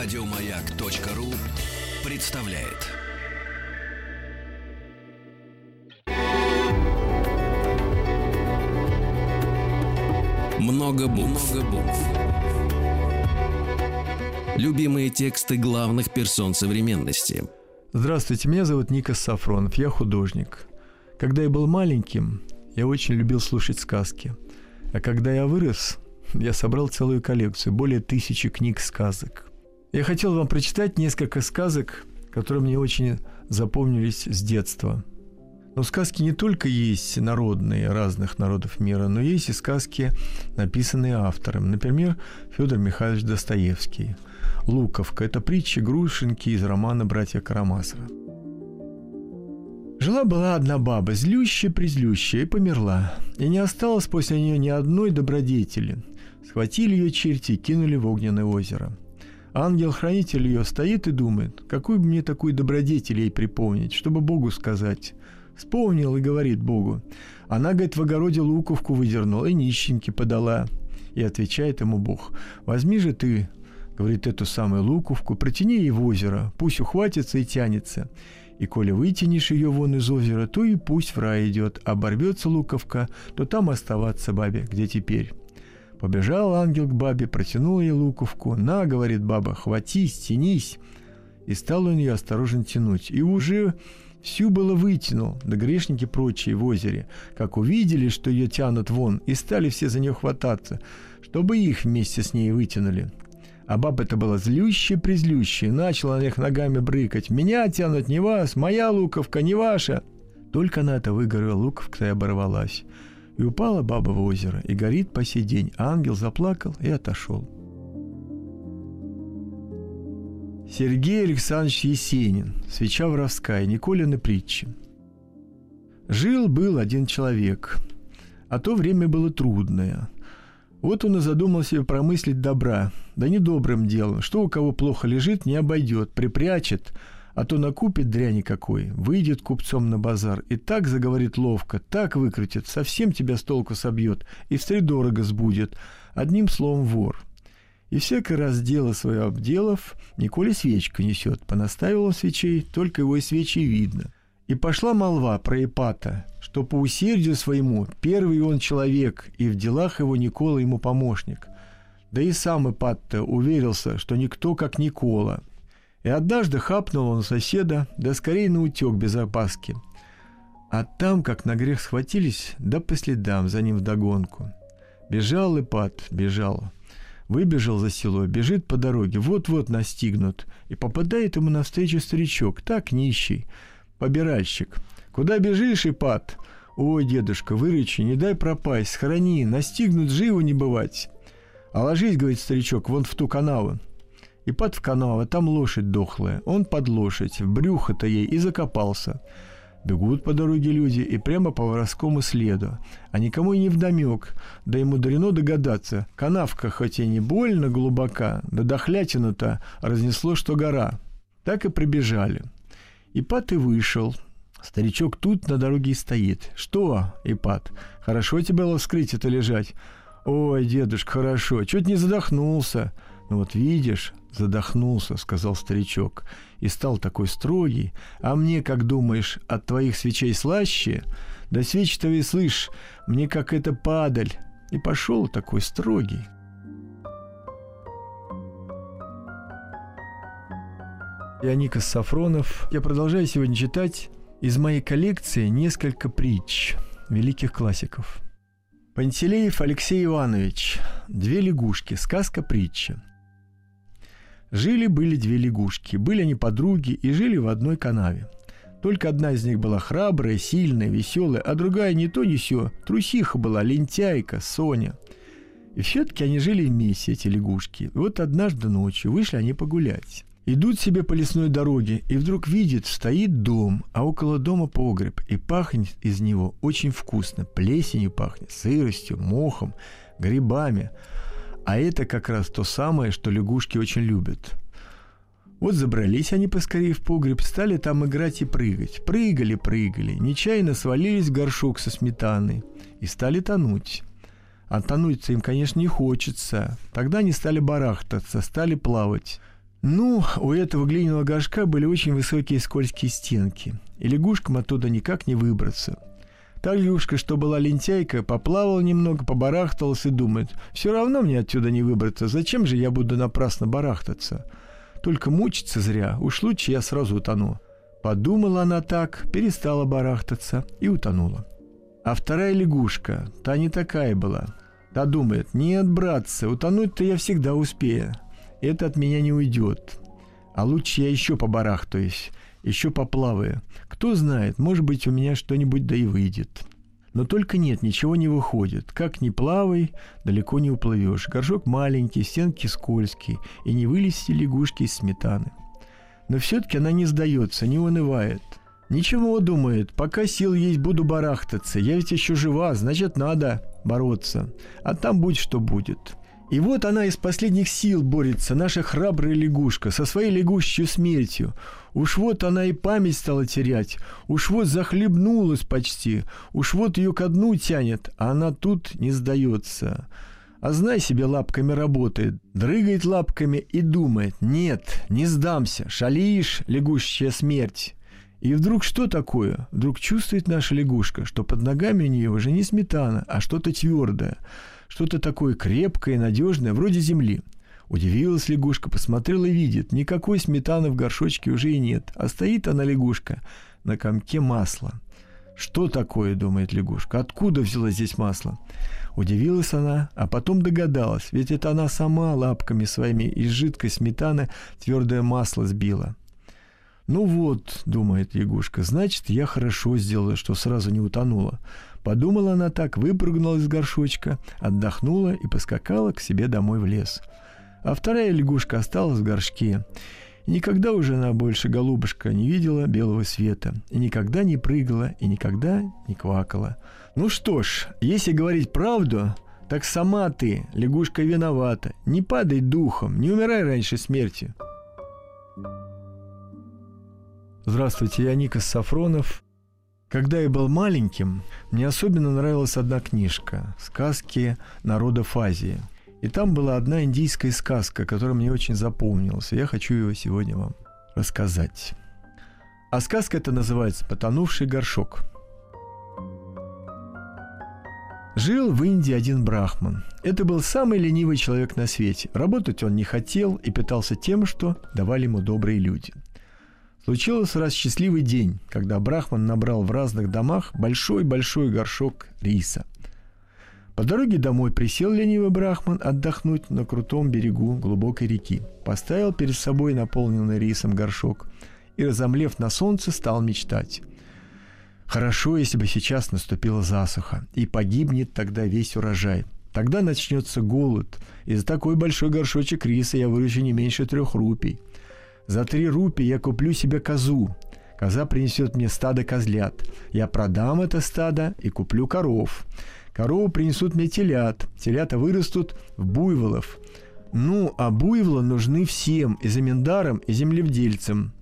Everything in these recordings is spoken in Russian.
Радиомаяк.ру представляет. Много букв. Любимые тексты главных персон современности. Здравствуйте, меня зовут Ника Сафронов, я художник. Когда я был маленьким, я очень любил слушать сказки. А когда я вырос, я собрал целую коллекцию, более тысячи книг сказок. Я хотел вам прочитать несколько сказок, которые мне очень запомнились с детства. Но сказки не только есть народные разных народов мира, но есть и сказки, написанные автором. Например, Федор Михайлович Достоевский. «Луковка» – это притча Грушинки из романа «Братья Карамазовы». Жила-была одна баба, злющая-призлющая, и померла. И не осталось после нее ни одной добродетели. Схватили ее черти и кинули в огненное озеро. Ангел-хранитель ее стоит и думает, какую бы мне такую добродетель ей припомнить, чтобы Богу сказать. Вспомнил и говорит Богу. Она, говорит, в огороде луковку выдернула и нищенке подала. И отвечает ему Бог, возьми же ты, говорит, эту самую луковку, протяни ей в озеро, пусть ухватится и тянется. И коли вытянешь ее вон из озера, то и пусть в рай идет. Оборвется луковка, то там оставаться бабе, где теперь. Побежал ангел к бабе, протянул ей луковку. «На, — говорит баба, — хватись, тянись!» И стал он ее осторожно тянуть. И уже всю было вытянул, да грешники прочие в озере, как увидели, что ее тянут вон, и стали все за нее хвататься, чтобы их вместе с ней вытянули. А баба-то была злющая-призлющая, начала на них ногами брыкать. «Меня тянут, не вас, моя луковка, не ваша!» Только на это выгорела луковка и оборвалась. И упала баба в озеро, и горит по сей день. А ангел заплакал и отошел. Сергей Александрович Есенин. Свеча воровская. Николины притчи. Жил-был один человек. А то время было трудное. Вот он и задумал себе промыслить добра, да не добрым делом, что у кого плохо лежит, не обойдет, припрячет, а то накупит дряни какой, выйдет купцом на базар и так заговорит ловко, так выкрутит, совсем тебя с толку собьет и втридорого сбудет, одним словом вор. И всякий раз дело свое обделав, Николе свечка несет, понаставил он свечей, только его и свечи видно. И пошла молва про Ипата, что по усердию своему первый он человек, и в делах его Никола ему помощник. Да и сам Ипат-то уверился, что никто как Никола. И однажды хапнул он соседа, да скорее на утек без опаски. А там, как на грех схватились, да по следам за ним вдогонку. Бежал Ипат, бежал. Выбежал за село, бежит по дороге, вот-вот настигнут, и попадает ему навстречу старичок, так нищий, побиральщик. «Куда бежишь, Ипат?» «Ой, дедушка, выручи, не дай пропасть, схорони, настигнуть живо не бывать». «А ложись, — говорит старичок, — вон в ту канаву». Ипат в канаву, а там лошадь дохлая. Он под лошадь, в брюхо-то ей и закопался. Бегут по дороге люди и прямо по воровскому следу. А никому и не вдомек, да ему мудрено догадаться. Канавка хоть и не больно глубока, да дохлятину-то разнесло, что гора. Так и прибежали. Ипат и вышел. Старичок тут на дороге и стоит. «Что, Ипат, хорошо тебе было вскрыть-то лежать?» «Ой, дедушка, хорошо, чуть не задохнулся». «Ну вот видишь, задохнулся», — сказал старичок, и стал такой строгий. «А мне, как думаешь, от твоих свечей слаще? Да свечи-то и слышь, мне как это падаль». И пошел такой строгий. Я Никас Сафронов. Я продолжаю сегодня читать из моей коллекции несколько притч великих классиков. Пантелеев Алексей Иванович. Две лягушки. Сказка-притча. Жили-были две лягушки. Были они подруги и жили в одной канаве. Только одна из них была храбрая, сильная, веселая, а другая не то не сё. Трусиха была, лентяйка, Соня. И все-таки они жили вместе, эти лягушки. И вот однажды ночью вышли они погулять. Идут себе по лесной дороге, и вдруг видят, стоит дом, а около дома погреб, и пахнет из него очень вкусно. Плесенью пахнет, сыростью, мохом, грибами. А это как раз то самое, что лягушки очень любят. Вот забрались они поскорее в погреб, стали там играть и прыгать. Прыгали, прыгали, нечаянно свалились в горшок со сметаной и стали тонуть. А тонуть-то им, конечно, не хочется. Тогда они стали барахтаться, стали плавать. Ну, у этого глиняного горшка были очень высокие скользкие стенки, и лягушкам оттуда никак не выбраться. Та лягушка, что была лентяйка, поплавала немного, побарахталась и думает, все равно мне отсюда не выбраться, зачем же я буду напрасно барахтаться? Только мучиться зря, уж лучше я сразу утону. Подумала она так, перестала барахтаться и утонула. А вторая лягушка, та не такая была. Та думает, нет, братцы, утонуть-то я всегда успею. Это от меня не уйдет. А лучше я еще побарахтаюсь, еще поплаваю. Кто знает, может быть, у меня что-нибудь да и выйдет. Но только нет, ничего не выходит. Как ни плавай, далеко не уплывешь. Горшок маленький, стенки скользкие, и не вылезти лягушки из сметаны. Но все-таки она не сдается, не унывает. Ничего, думает, пока сил есть, буду барахтаться. Я ведь еще жива, значит, надо бороться. А там будь что будет. И вот она из последних сил борется, наша храбрая лягушка, со своей лягушечью смертью. Уж вот она и память стала терять, уж вот захлебнулась почти, уж вот ее ко дну тянет, а она тут не сдается. А знай себе, лапками работает, дрыгает лапками и думает, нет, не сдамся, шалишь, лягушечья смерть. И вдруг что такое? Вдруг чувствует наша лягушка, что под ногами у нее уже не сметана, а что-то твердое, что-то такое крепкое надежное, вроде земли. Удивилась лягушка, посмотрела и видит, никакой сметаны в горшочке уже и нет, а стоит она, лягушка, на комке масла. Что такое, думает лягушка, откуда взяла здесь масло? Удивилась она, а потом догадалась, ведь это она сама лапками своими из жидкой сметаны твердое масло сбила. «Ну вот», — думает лягушка, — «значит, я хорошо сделала, что сразу не утонула». Подумала она так, выпрыгнула из горшочка, отдохнула и поскакала к себе домой в лес. А вторая лягушка осталась в горшке. Никогда уже она больше, голубушка, не видела белого света, и никогда не прыгала, и никогда не квакала. Ну что ж, если говорить правду, так сама ты, лягушка, виновата. Не падай духом, не умирай раньше смерти. Здравствуйте, я Никас Сафронов. Когда я был маленьким, мне особенно нравилась одна книжка «Сказки народов Азии». И там была одна индийская сказка, которая мне очень запомнилась. Я хочу ее сегодня вам рассказать. А сказка эта называется «Потонувший горшок». Жил в Индии один брахман. Это был самый ленивый человек на свете. Работать он не хотел и питался тем, что давали ему добрые люди – Случилось раз счастливый день, когда Брахман набрал в разных домах большой-большой горшок риса. По дороге домой присел ленивый Брахман отдохнуть на крутом берегу глубокой реки. Поставил перед собой наполненный рисом горшок и, разомлев на солнце, стал мечтать. Хорошо, если бы сейчас наступила засуха, и погибнет тогда весь урожай. Тогда начнется голод, и за такой большой горшочек риса я выручу не меньше трех рупий – за три рупи я куплю себе козу. Коза принесет мне стадо козлят. Я продам это стадо и куплю коров. Коровы принесут мне телят. Телята вырастут в буйволов. Ну, а буйволы нужны всем, и заминдарам, и землевдельцам.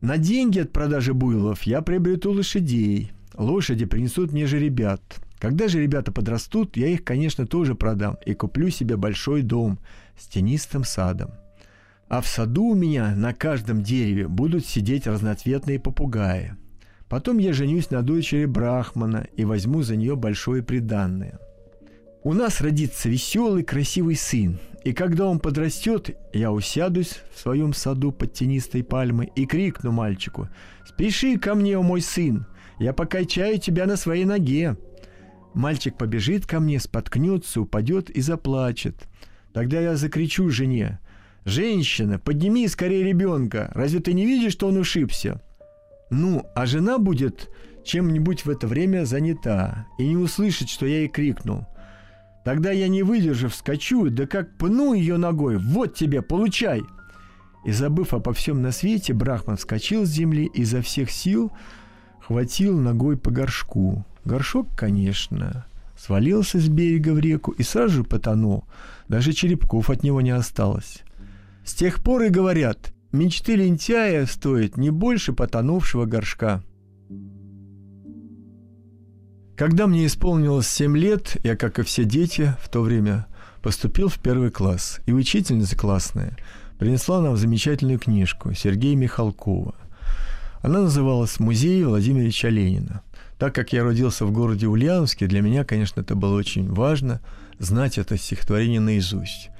На деньги от продажи буйволов я приобрету лошадей. Лошади принесут мне же ребят. Когда же ребята подрастут, я их, конечно, тоже продам и куплю себе большой дом с тенистым садом. А в саду у меня на каждом дереве будут сидеть разноцветные попугаи. Потом я женюсь на дочери Брахмана и возьму за нее большое приданное. У нас родится веселый, красивый сын, и когда он подрастет, я усядусь в своем саду под тенистой пальмой и крикну мальчику «Спеши ко мне, о мой сын, я покачаю тебя на своей ноге». Мальчик побежит ко мне, споткнется, упадет и заплачет. Тогда я закричу жене «Женщина, подними скорее ребенка. Разве ты не видишь, что он ушибся?» Ну, а жена будет чем-нибудь в это время занята и не услышит, что я ей крикнул. Тогда я, не выдержав, вскочу, да как пну ее ногой. «Вот тебе, получай!» И забыв обо всем на свете, Брахман вскочил с земли и изо всех сил хватил ногой по горшку. Горшок, конечно, свалился с берега в реку и сразу же потонул. Даже черепков от него не осталось. С тех пор и говорят, мечты лентяя стоят не больше потонувшего горшка. Когда мне исполнилось 7 лет, я, как и все дети в то время, поступил в первый класс, и учительница классная принесла нам замечательную книжку Сергея Михалкова. Она называлась «Музей Владимира Ильича Ленина». Так как я родился в городе Ульяновске, для меня, конечно, это было очень важно знать это стихотворение наизусть.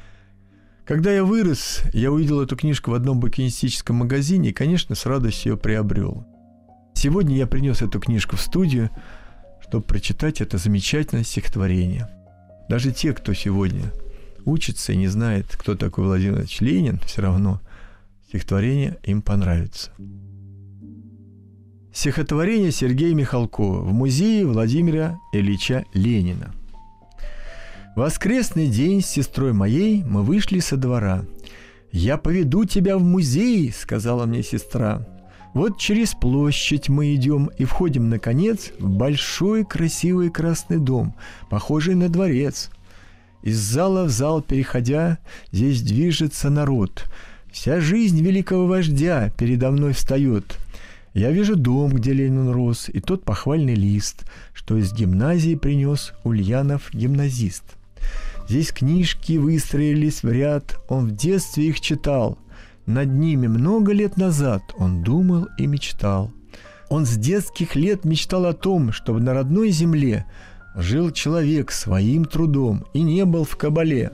Когда я вырос, я увидел эту книжку в одном букинистическом магазине и, конечно, с радостью ее приобрел. Сегодня я принес эту книжку в студию, чтобы прочитать это замечательное стихотворение. Даже те, кто сегодня учится и не знает, кто такой Владимир Владимирович Ленин, все равно стихотворение им понравится. Стихотворение Сергея Михалкова в музее Владимира Ильича Ленина. Воскресный день с сестрой моей мы вышли со двора. «Я поведу тебя в музей», — сказала мне сестра. Вот через площадь мы идем и входим, наконец, в большой красивый красный дом, похожий на дворец. Из зала в зал переходя, здесь движется народ. Вся жизнь великого вождя передо мной встает. Я вижу дом, где Ленин рос, и тот похвальный лист, что из гимназии принес Ульянов гимназист. Здесь книжки выстроились в ряд, он в детстве их читал – над ними много лет назад он думал и мечтал. Он с детских лет мечтал о том, чтобы на родной земле жил человек своим трудом и не был в кабале.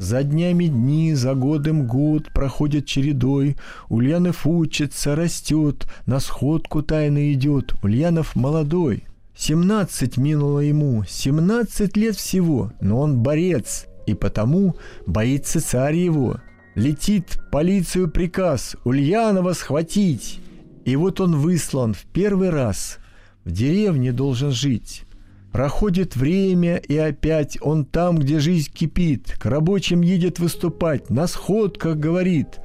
За днями дни, за годом год проходят чередой, Ульянов учится, растет, на сходку тайно идет, Ульянов молодой. Семнадцать минуло ему, семнадцать лет всего, но он борец, и потому боится царь его – Летит полицию приказ Ульянова схватить. И вот он выслан в первый раз. В деревне должен жить. Проходит время, и опять он там, где жизнь кипит, к рабочим едет выступать, на сходках говорит.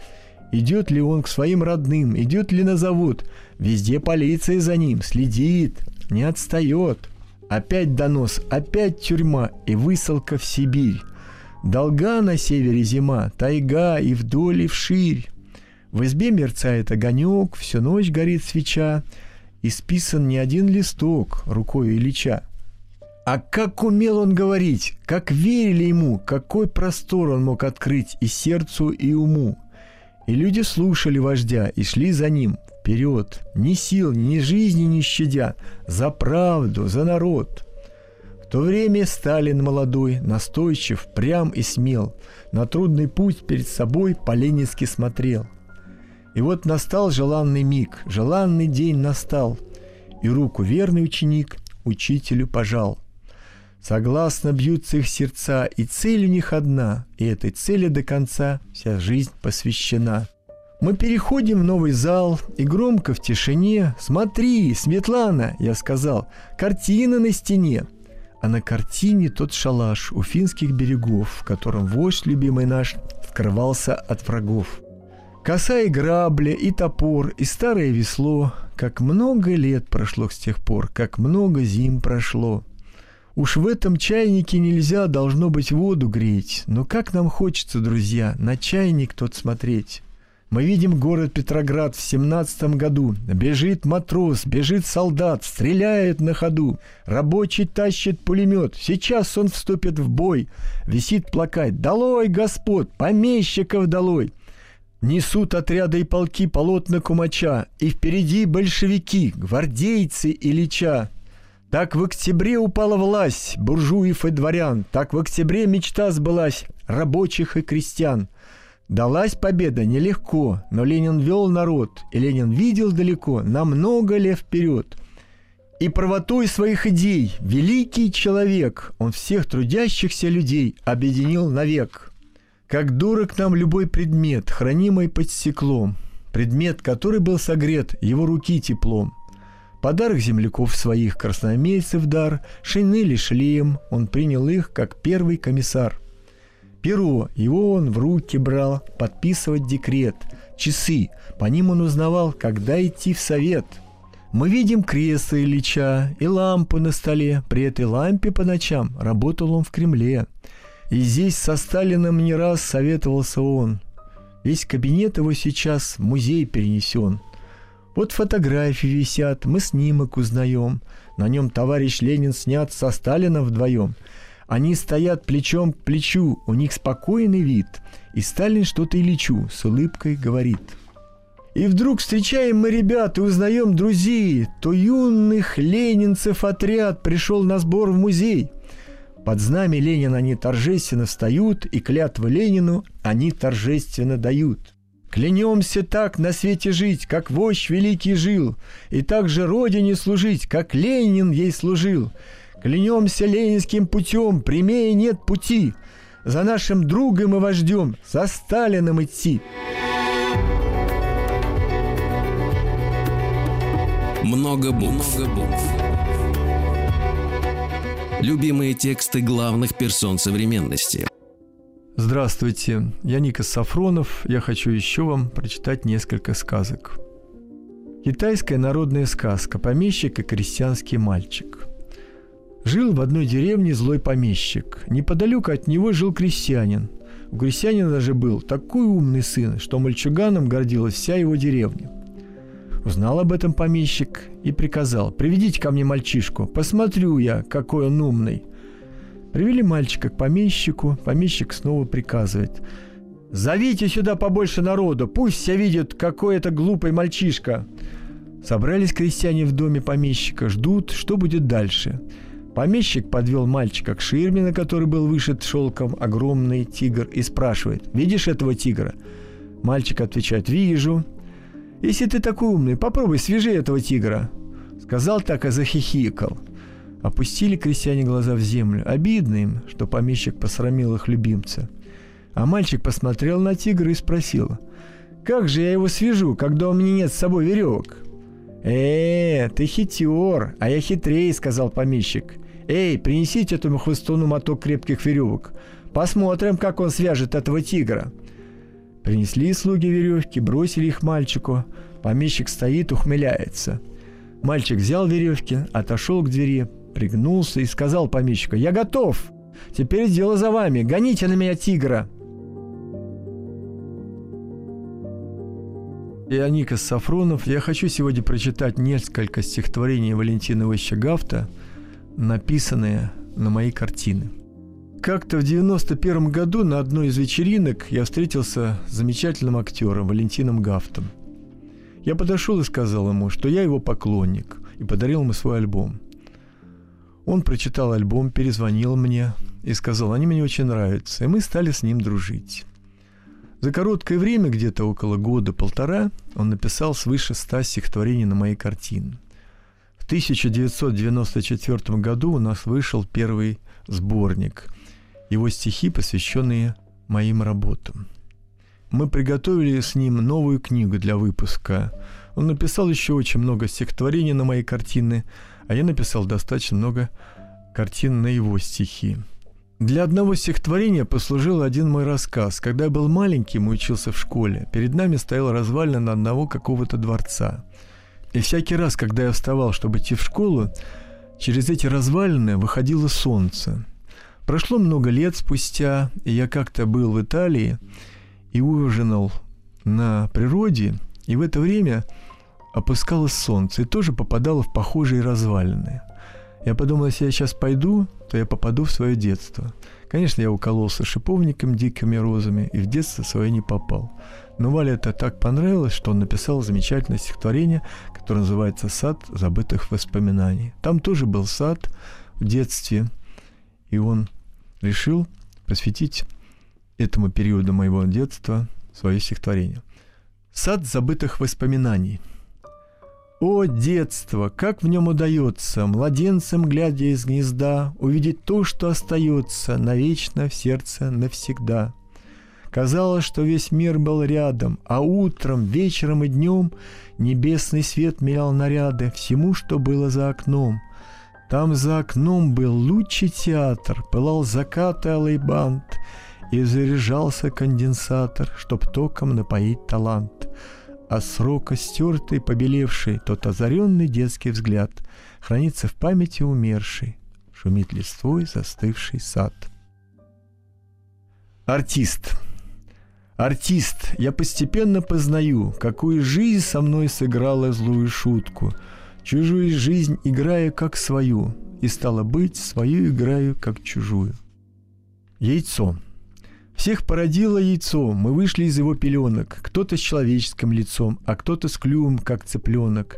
Идет ли он к своим родным, идет ли на завод, везде полиция за ним, следит, не отстает. Опять донос, опять тюрьма и высылка в Сибирь. Долга на севере зима, тайга и вдоль и вширь. В избе мерцает огонек, всю ночь горит свеча, и списан не один листок рукой Ильича. А как умел он говорить, как верили ему, какой простор он мог открыть и сердцу, и уму. И люди слушали вождя и шли за ним вперед, ни сил, ни жизни не щадя, за правду, за народ — то время Сталин молодой, настойчив, прям и смел, на трудный путь перед собой по-ленински смотрел. И вот настал желанный миг, желанный день настал, и руку верный ученик учителю пожал. Согласно бьются их сердца, и цель у них одна, и этой цели до конца вся жизнь посвящена. Мы переходим в новый зал, и громко в тишине «Смотри, Светлана!» — я сказал, «картина на стене!» а на картине тот шалаш у финских берегов, в котором вождь любимый наш скрывался от врагов. Коса и грабля, и топор, и старое весло. Как много лет прошло с тех пор, как много зим прошло. Уж в этом чайнике нельзя, должно быть, воду греть. Но как нам хочется, друзья, на чайник тот смотреть. Мы видим город Петроград в семнадцатом году. Бежит матрос, бежит солдат, стреляет на ходу. Рабочий тащит пулемет. Сейчас он вступит в бой. Висит плакат «Долой, господ! Помещиков долой!» Несут отряды и полки полотна кумача, и впереди большевики, гвардейцы Ильича. Так в октябре упала власть буржуев и дворян, так в октябре мечта сбылась рабочих и крестьян – Далась победа нелегко, но Ленин вел народ, и Ленин видел далеко, на много лет вперед. И правотой своих идей, великий человек, он всех трудящихся людей объединил навек. Как дурак нам любой предмет, хранимый под стеклом, предмет, который был согрет его руки теплом. Подарок земляков своих красноармейцев дар, шинели шлем, он принял их как первый комиссар – Перо, его он в руки брал, подписывать декрет. Часы, по ним он узнавал, когда идти в совет. Мы видим кресло Ильича и лампу на столе. При этой лампе по ночам работал он в Кремле. И здесь со Сталином не раз советовался он. Весь кабинет его сейчас в музей перенесен. Вот фотографии висят, мы снимок узнаем. На нем товарищ Ленин снят со Сталином вдвоем – Они стоят плечом к плечу, у них спокойный вид. И Сталин что-то Ильичу с улыбкой говорит. И вдруг встречаем мы ребят и узнаем друзей. То юных ленинцев отряд пришел на сбор в музей. Под знамя Ленина они торжественно встают, и клятвы Ленину они торжественно дают. Клянемся так на свете жить, как вождь великий жил, и так же Родине служить, как Ленин ей служил. Клянемся ленинским путем, прямее нет пути. За нашим другом и вождем, за Сталином идти. Много букв. Много букв. Любимые тексты главных персон современности. Здравствуйте, я Никас Сафронов. Я хочу еще вам прочитать несколько сказок. Китайская народная сказка «Помещик и крестьянский мальчик». Жил в одной деревне злой помещик. Неподалеку от него жил крестьянин. У крестьянина даже был такой умный сын, что мальчуганом гордилась вся его деревня. Узнал об этом помещик и приказал, «Приведите ко мне мальчишку, посмотрю я, какой он умный». Привели мальчика к помещику, помещик снова приказывает, «Зовите сюда побольше народу, пусть все видят, какой это глупый мальчишка». Собрались крестьяне в доме помещика, ждут, что будет дальше. Помещик подвел мальчика к ширме, на которой был вышит шелком огромный тигр, и спрашивает, «Видишь этого тигра?» Мальчик отвечает, «Вижу». Если ты такой умный, попробуй свяжи этого тигра». Сказал так и захихикал. Опустили крестьяне глаза в землю. Обидно им, что помещик посрамил их любимца. А мальчик посмотрел на тигра и спросил, «Как же я его свяжу, когда у меня нет с собой веревок?» «Э, ты хитер, а я хитрее», — сказал помещик. «Эй, принесите этому хвостуну моток крепких веревок. Посмотрим, как он свяжет этого тигра». Принесли слуги веревки, бросили их мальчику. Помещик стоит, ухмыляется. Мальчик взял веревки, отошел к двери, пригнулся и сказал помещику, «Я готов! Теперь дело за вами, гоните на меня тигра!» Я Никас Сафронов. Я хочу сегодня прочитать несколько стихотворений Валентина Ивановича Гафта, написанные на мои картины – как-то в 91 году на одной из вечеринок я встретился с замечательным актером Валентином Гафтом. Я подошел и сказал ему, что я его поклонник, и подарил ему свой альбом. Он прочитал альбом, перезвонил мне и сказал, они мне очень нравятся, и мы стали с ним дружить. За короткое время, где-то около года-полтора, он написал свыше ста стихотворений на мои картины. В 1994 году у нас вышел первый сборник – его стихи, посвященные моим работам. Мы приготовили с ним новую книгу для выпуска. Он написал еще очень много стихотворений на мои картины, а я написал достаточно много картин на его стихи. Для одного стихотворения послужил один мой рассказ. Когда я был маленьким и учился в школе, перед нами стояла развалина одного какого-то дворца. И всякий раз, когда я вставал, чтобы идти в школу, через эти развалины выходило солнце. Прошло много лет спустя, и я как-то был в Италии и ужинал на природе, и в это время опускалось солнце и тоже попадало в похожие развалины. Я подумал, если я сейчас пойду, то я попаду в свое детство. Конечно, я укололся шиповником, дикими розами, и в детство свое не попал. Но Вале это так понравилось, что он написал замечательное стихотворение, которое называется «Сад забытых воспоминаний». Там тоже был сад в детстве, и он решил посвятить этому периоду моего детства свое стихотворение. «Сад забытых воспоминаний». О, детство, как в нем удается, младенцем, глядя из гнезда, увидеть то, что остается навечно в сердце навсегда. Казалось, что весь мир был рядом, а утром, вечером и днем небесный свет менял наряды всему, что было за окном – там за окном был лучший театр, пылал закат и алый бант, и заряжался конденсатор, чтоб током напоить талант. А срока стертый, побелевший, тот озаренный детский взгляд хранится в памяти умерший, шумит листвой застывший сад. Артист. Артист, я постепенно познаю, какую жизнь со мной сыграла злую шутку — чужую жизнь играя как свою. и стало быть, свою играю как чужую. Яйцо. Всех породило яйцо, мы вышли из его пеленок, кто-то с человеческим лицом, а кто-то с клювом, как цыпленок.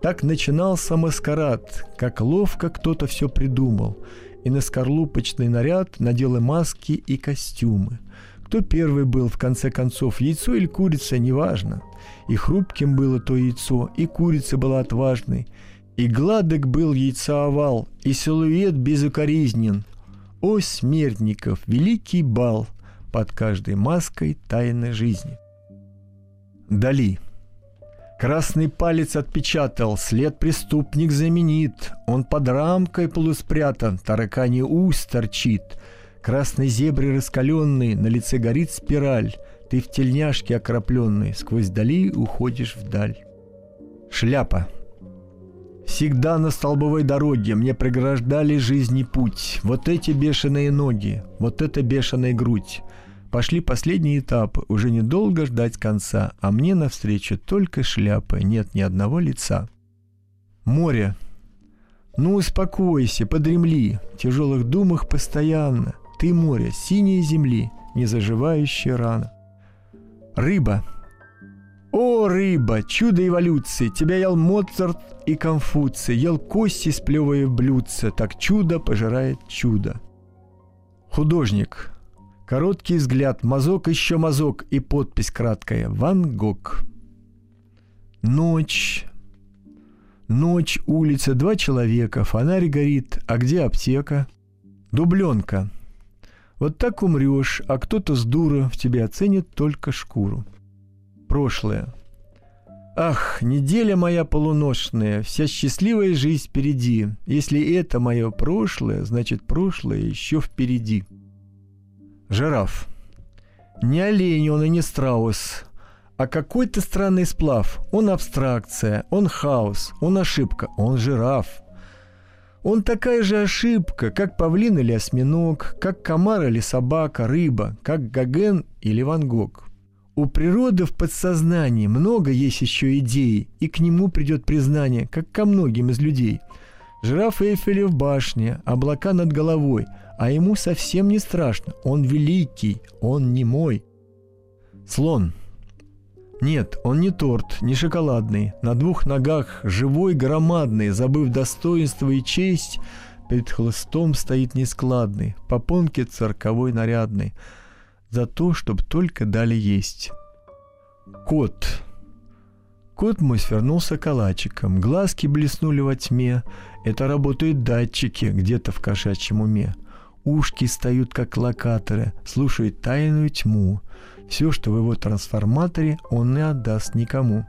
Так начинался маскарад, как ловко кто-то все придумал, и на скорлупочный наряд надел маски и костюмы. Кто первый был, в конце концов, яйцо или курица, неважно. И хрупким было то яйцо, и курица была отважной, и гладок был яйцоовал, и силуэт безукоризнен. О, смертников, великий бал под каждой маской тайной жизни. Дали. Красный палец отпечатал, след преступник заменит. Он под рамкой полуспрятан, тараканий ус торчит. Красной зебры раскаленный, на лице горит спираль. Ты в тельняшке окропленный, сквозь дали уходишь вдаль. Шляпа. Всегда на столбовой дороге мне преграждали жизни путь. Вот эти бешеные ноги, вот эта бешеная грудь. Пошли последние этапы, уже недолго ждать конца, а мне навстречу только шляпы, нет ни одного лица. Море. Ну, успокойся, подремли, в тяжелых думах постоянно. Ты море, синей земли, незаживающая рана. Рыба. О, рыба, чудо эволюции, тебя ел Моцарт и Конфуций, ел кости, сплевывая в блюдце, так чудо пожирает чудо. Художник. Короткий взгляд, мазок еще мазок и подпись краткая «Ван Гог». Ночь. Ночь, улица, два человека, фонарь горит, а где аптека? Дубленка. Вот так умрешь, а кто-то с дура в тебе оценит только шкуру. Прошлое. Ах, неделя моя полуношная, вся счастливая жизнь впереди. Если это мое прошлое, значит прошлое еще впереди. Жираф. Не олень он и не страус, а какой-то странный сплав. Он абстракция, он хаос, он ошибка, он жираф. Он такая же ошибка, как павлин или осьминог, как комар или собака, рыба, как Гоген или Ван Гог. У природы в подсознании много есть еще идей, и к нему придет признание, как ко многим из людей. Жираф Эйфеля в башне, облака над головой – а ему совсем не страшно. Он великий, он не мой. Слон. Нет, он не торт, не шоколадный. На двух ногах, живой, громадный, забыв достоинство и честь, перед хлыстом стоит нескладный, попонки цирковой нарядный, за то, чтоб только дали есть. Кот. Кот мой свернулся калачиком, глазки блеснули во тьме. Это работают датчики где-то в кошачьем уме. Ушки стают как локаторы, слушают тайную тьму. Все, что в его трансформаторе, он не отдаст никому.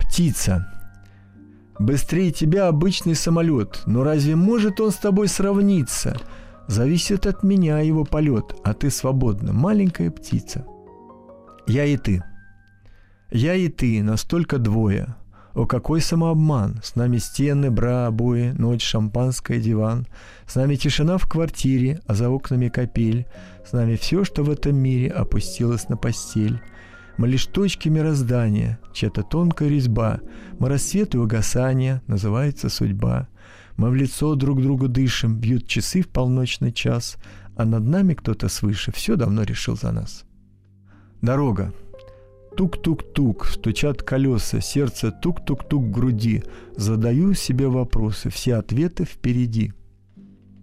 Птица. Быстрее тебя обычный самолет, но разве может он с тобой сравниться? Зависит от меня его полет, а ты свободна, маленькая птица. Я и ты. Я и ты, настолько двое. О, какой самообман! С нами стены, бра, обои, ночь, шампанское, диван. С нами тишина в квартире, а за окнами капель. С нами все, что в этом мире опустилось на постель. Мы лишь точки мироздания, чья-то тонкая резьба. Мы рассвет и угасание, называется судьба. Мы в лицо друг другу дышим, бьют часы в полночный час, а над нами кто-то свыше все давно решил за нас. Дорога. Тук-тук-тук, стучат колеса, сердце тук-тук-тук груди. Задаю себе вопросы, все ответы впереди.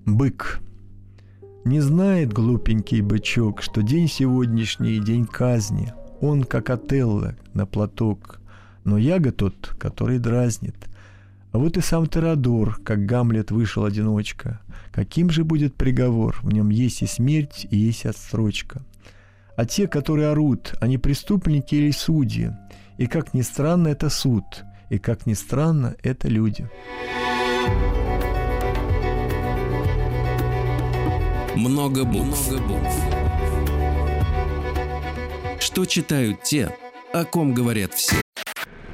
Бык. Не знает глупенький бычок, что день сегодняшний – день казни. Он, как Отелло, на платок. Но яга тот, который дразнит. А вот и сам Теодор, как Гамлет вышел одиночка. Каким же будет приговор? В нем есть и смерть, и есть отстрочка – а те, которые орут, они преступники или судьи. И как ни странно, это суд. И как ни странно, это люди. Много букв. Много букв. Что читают те, о ком говорят все.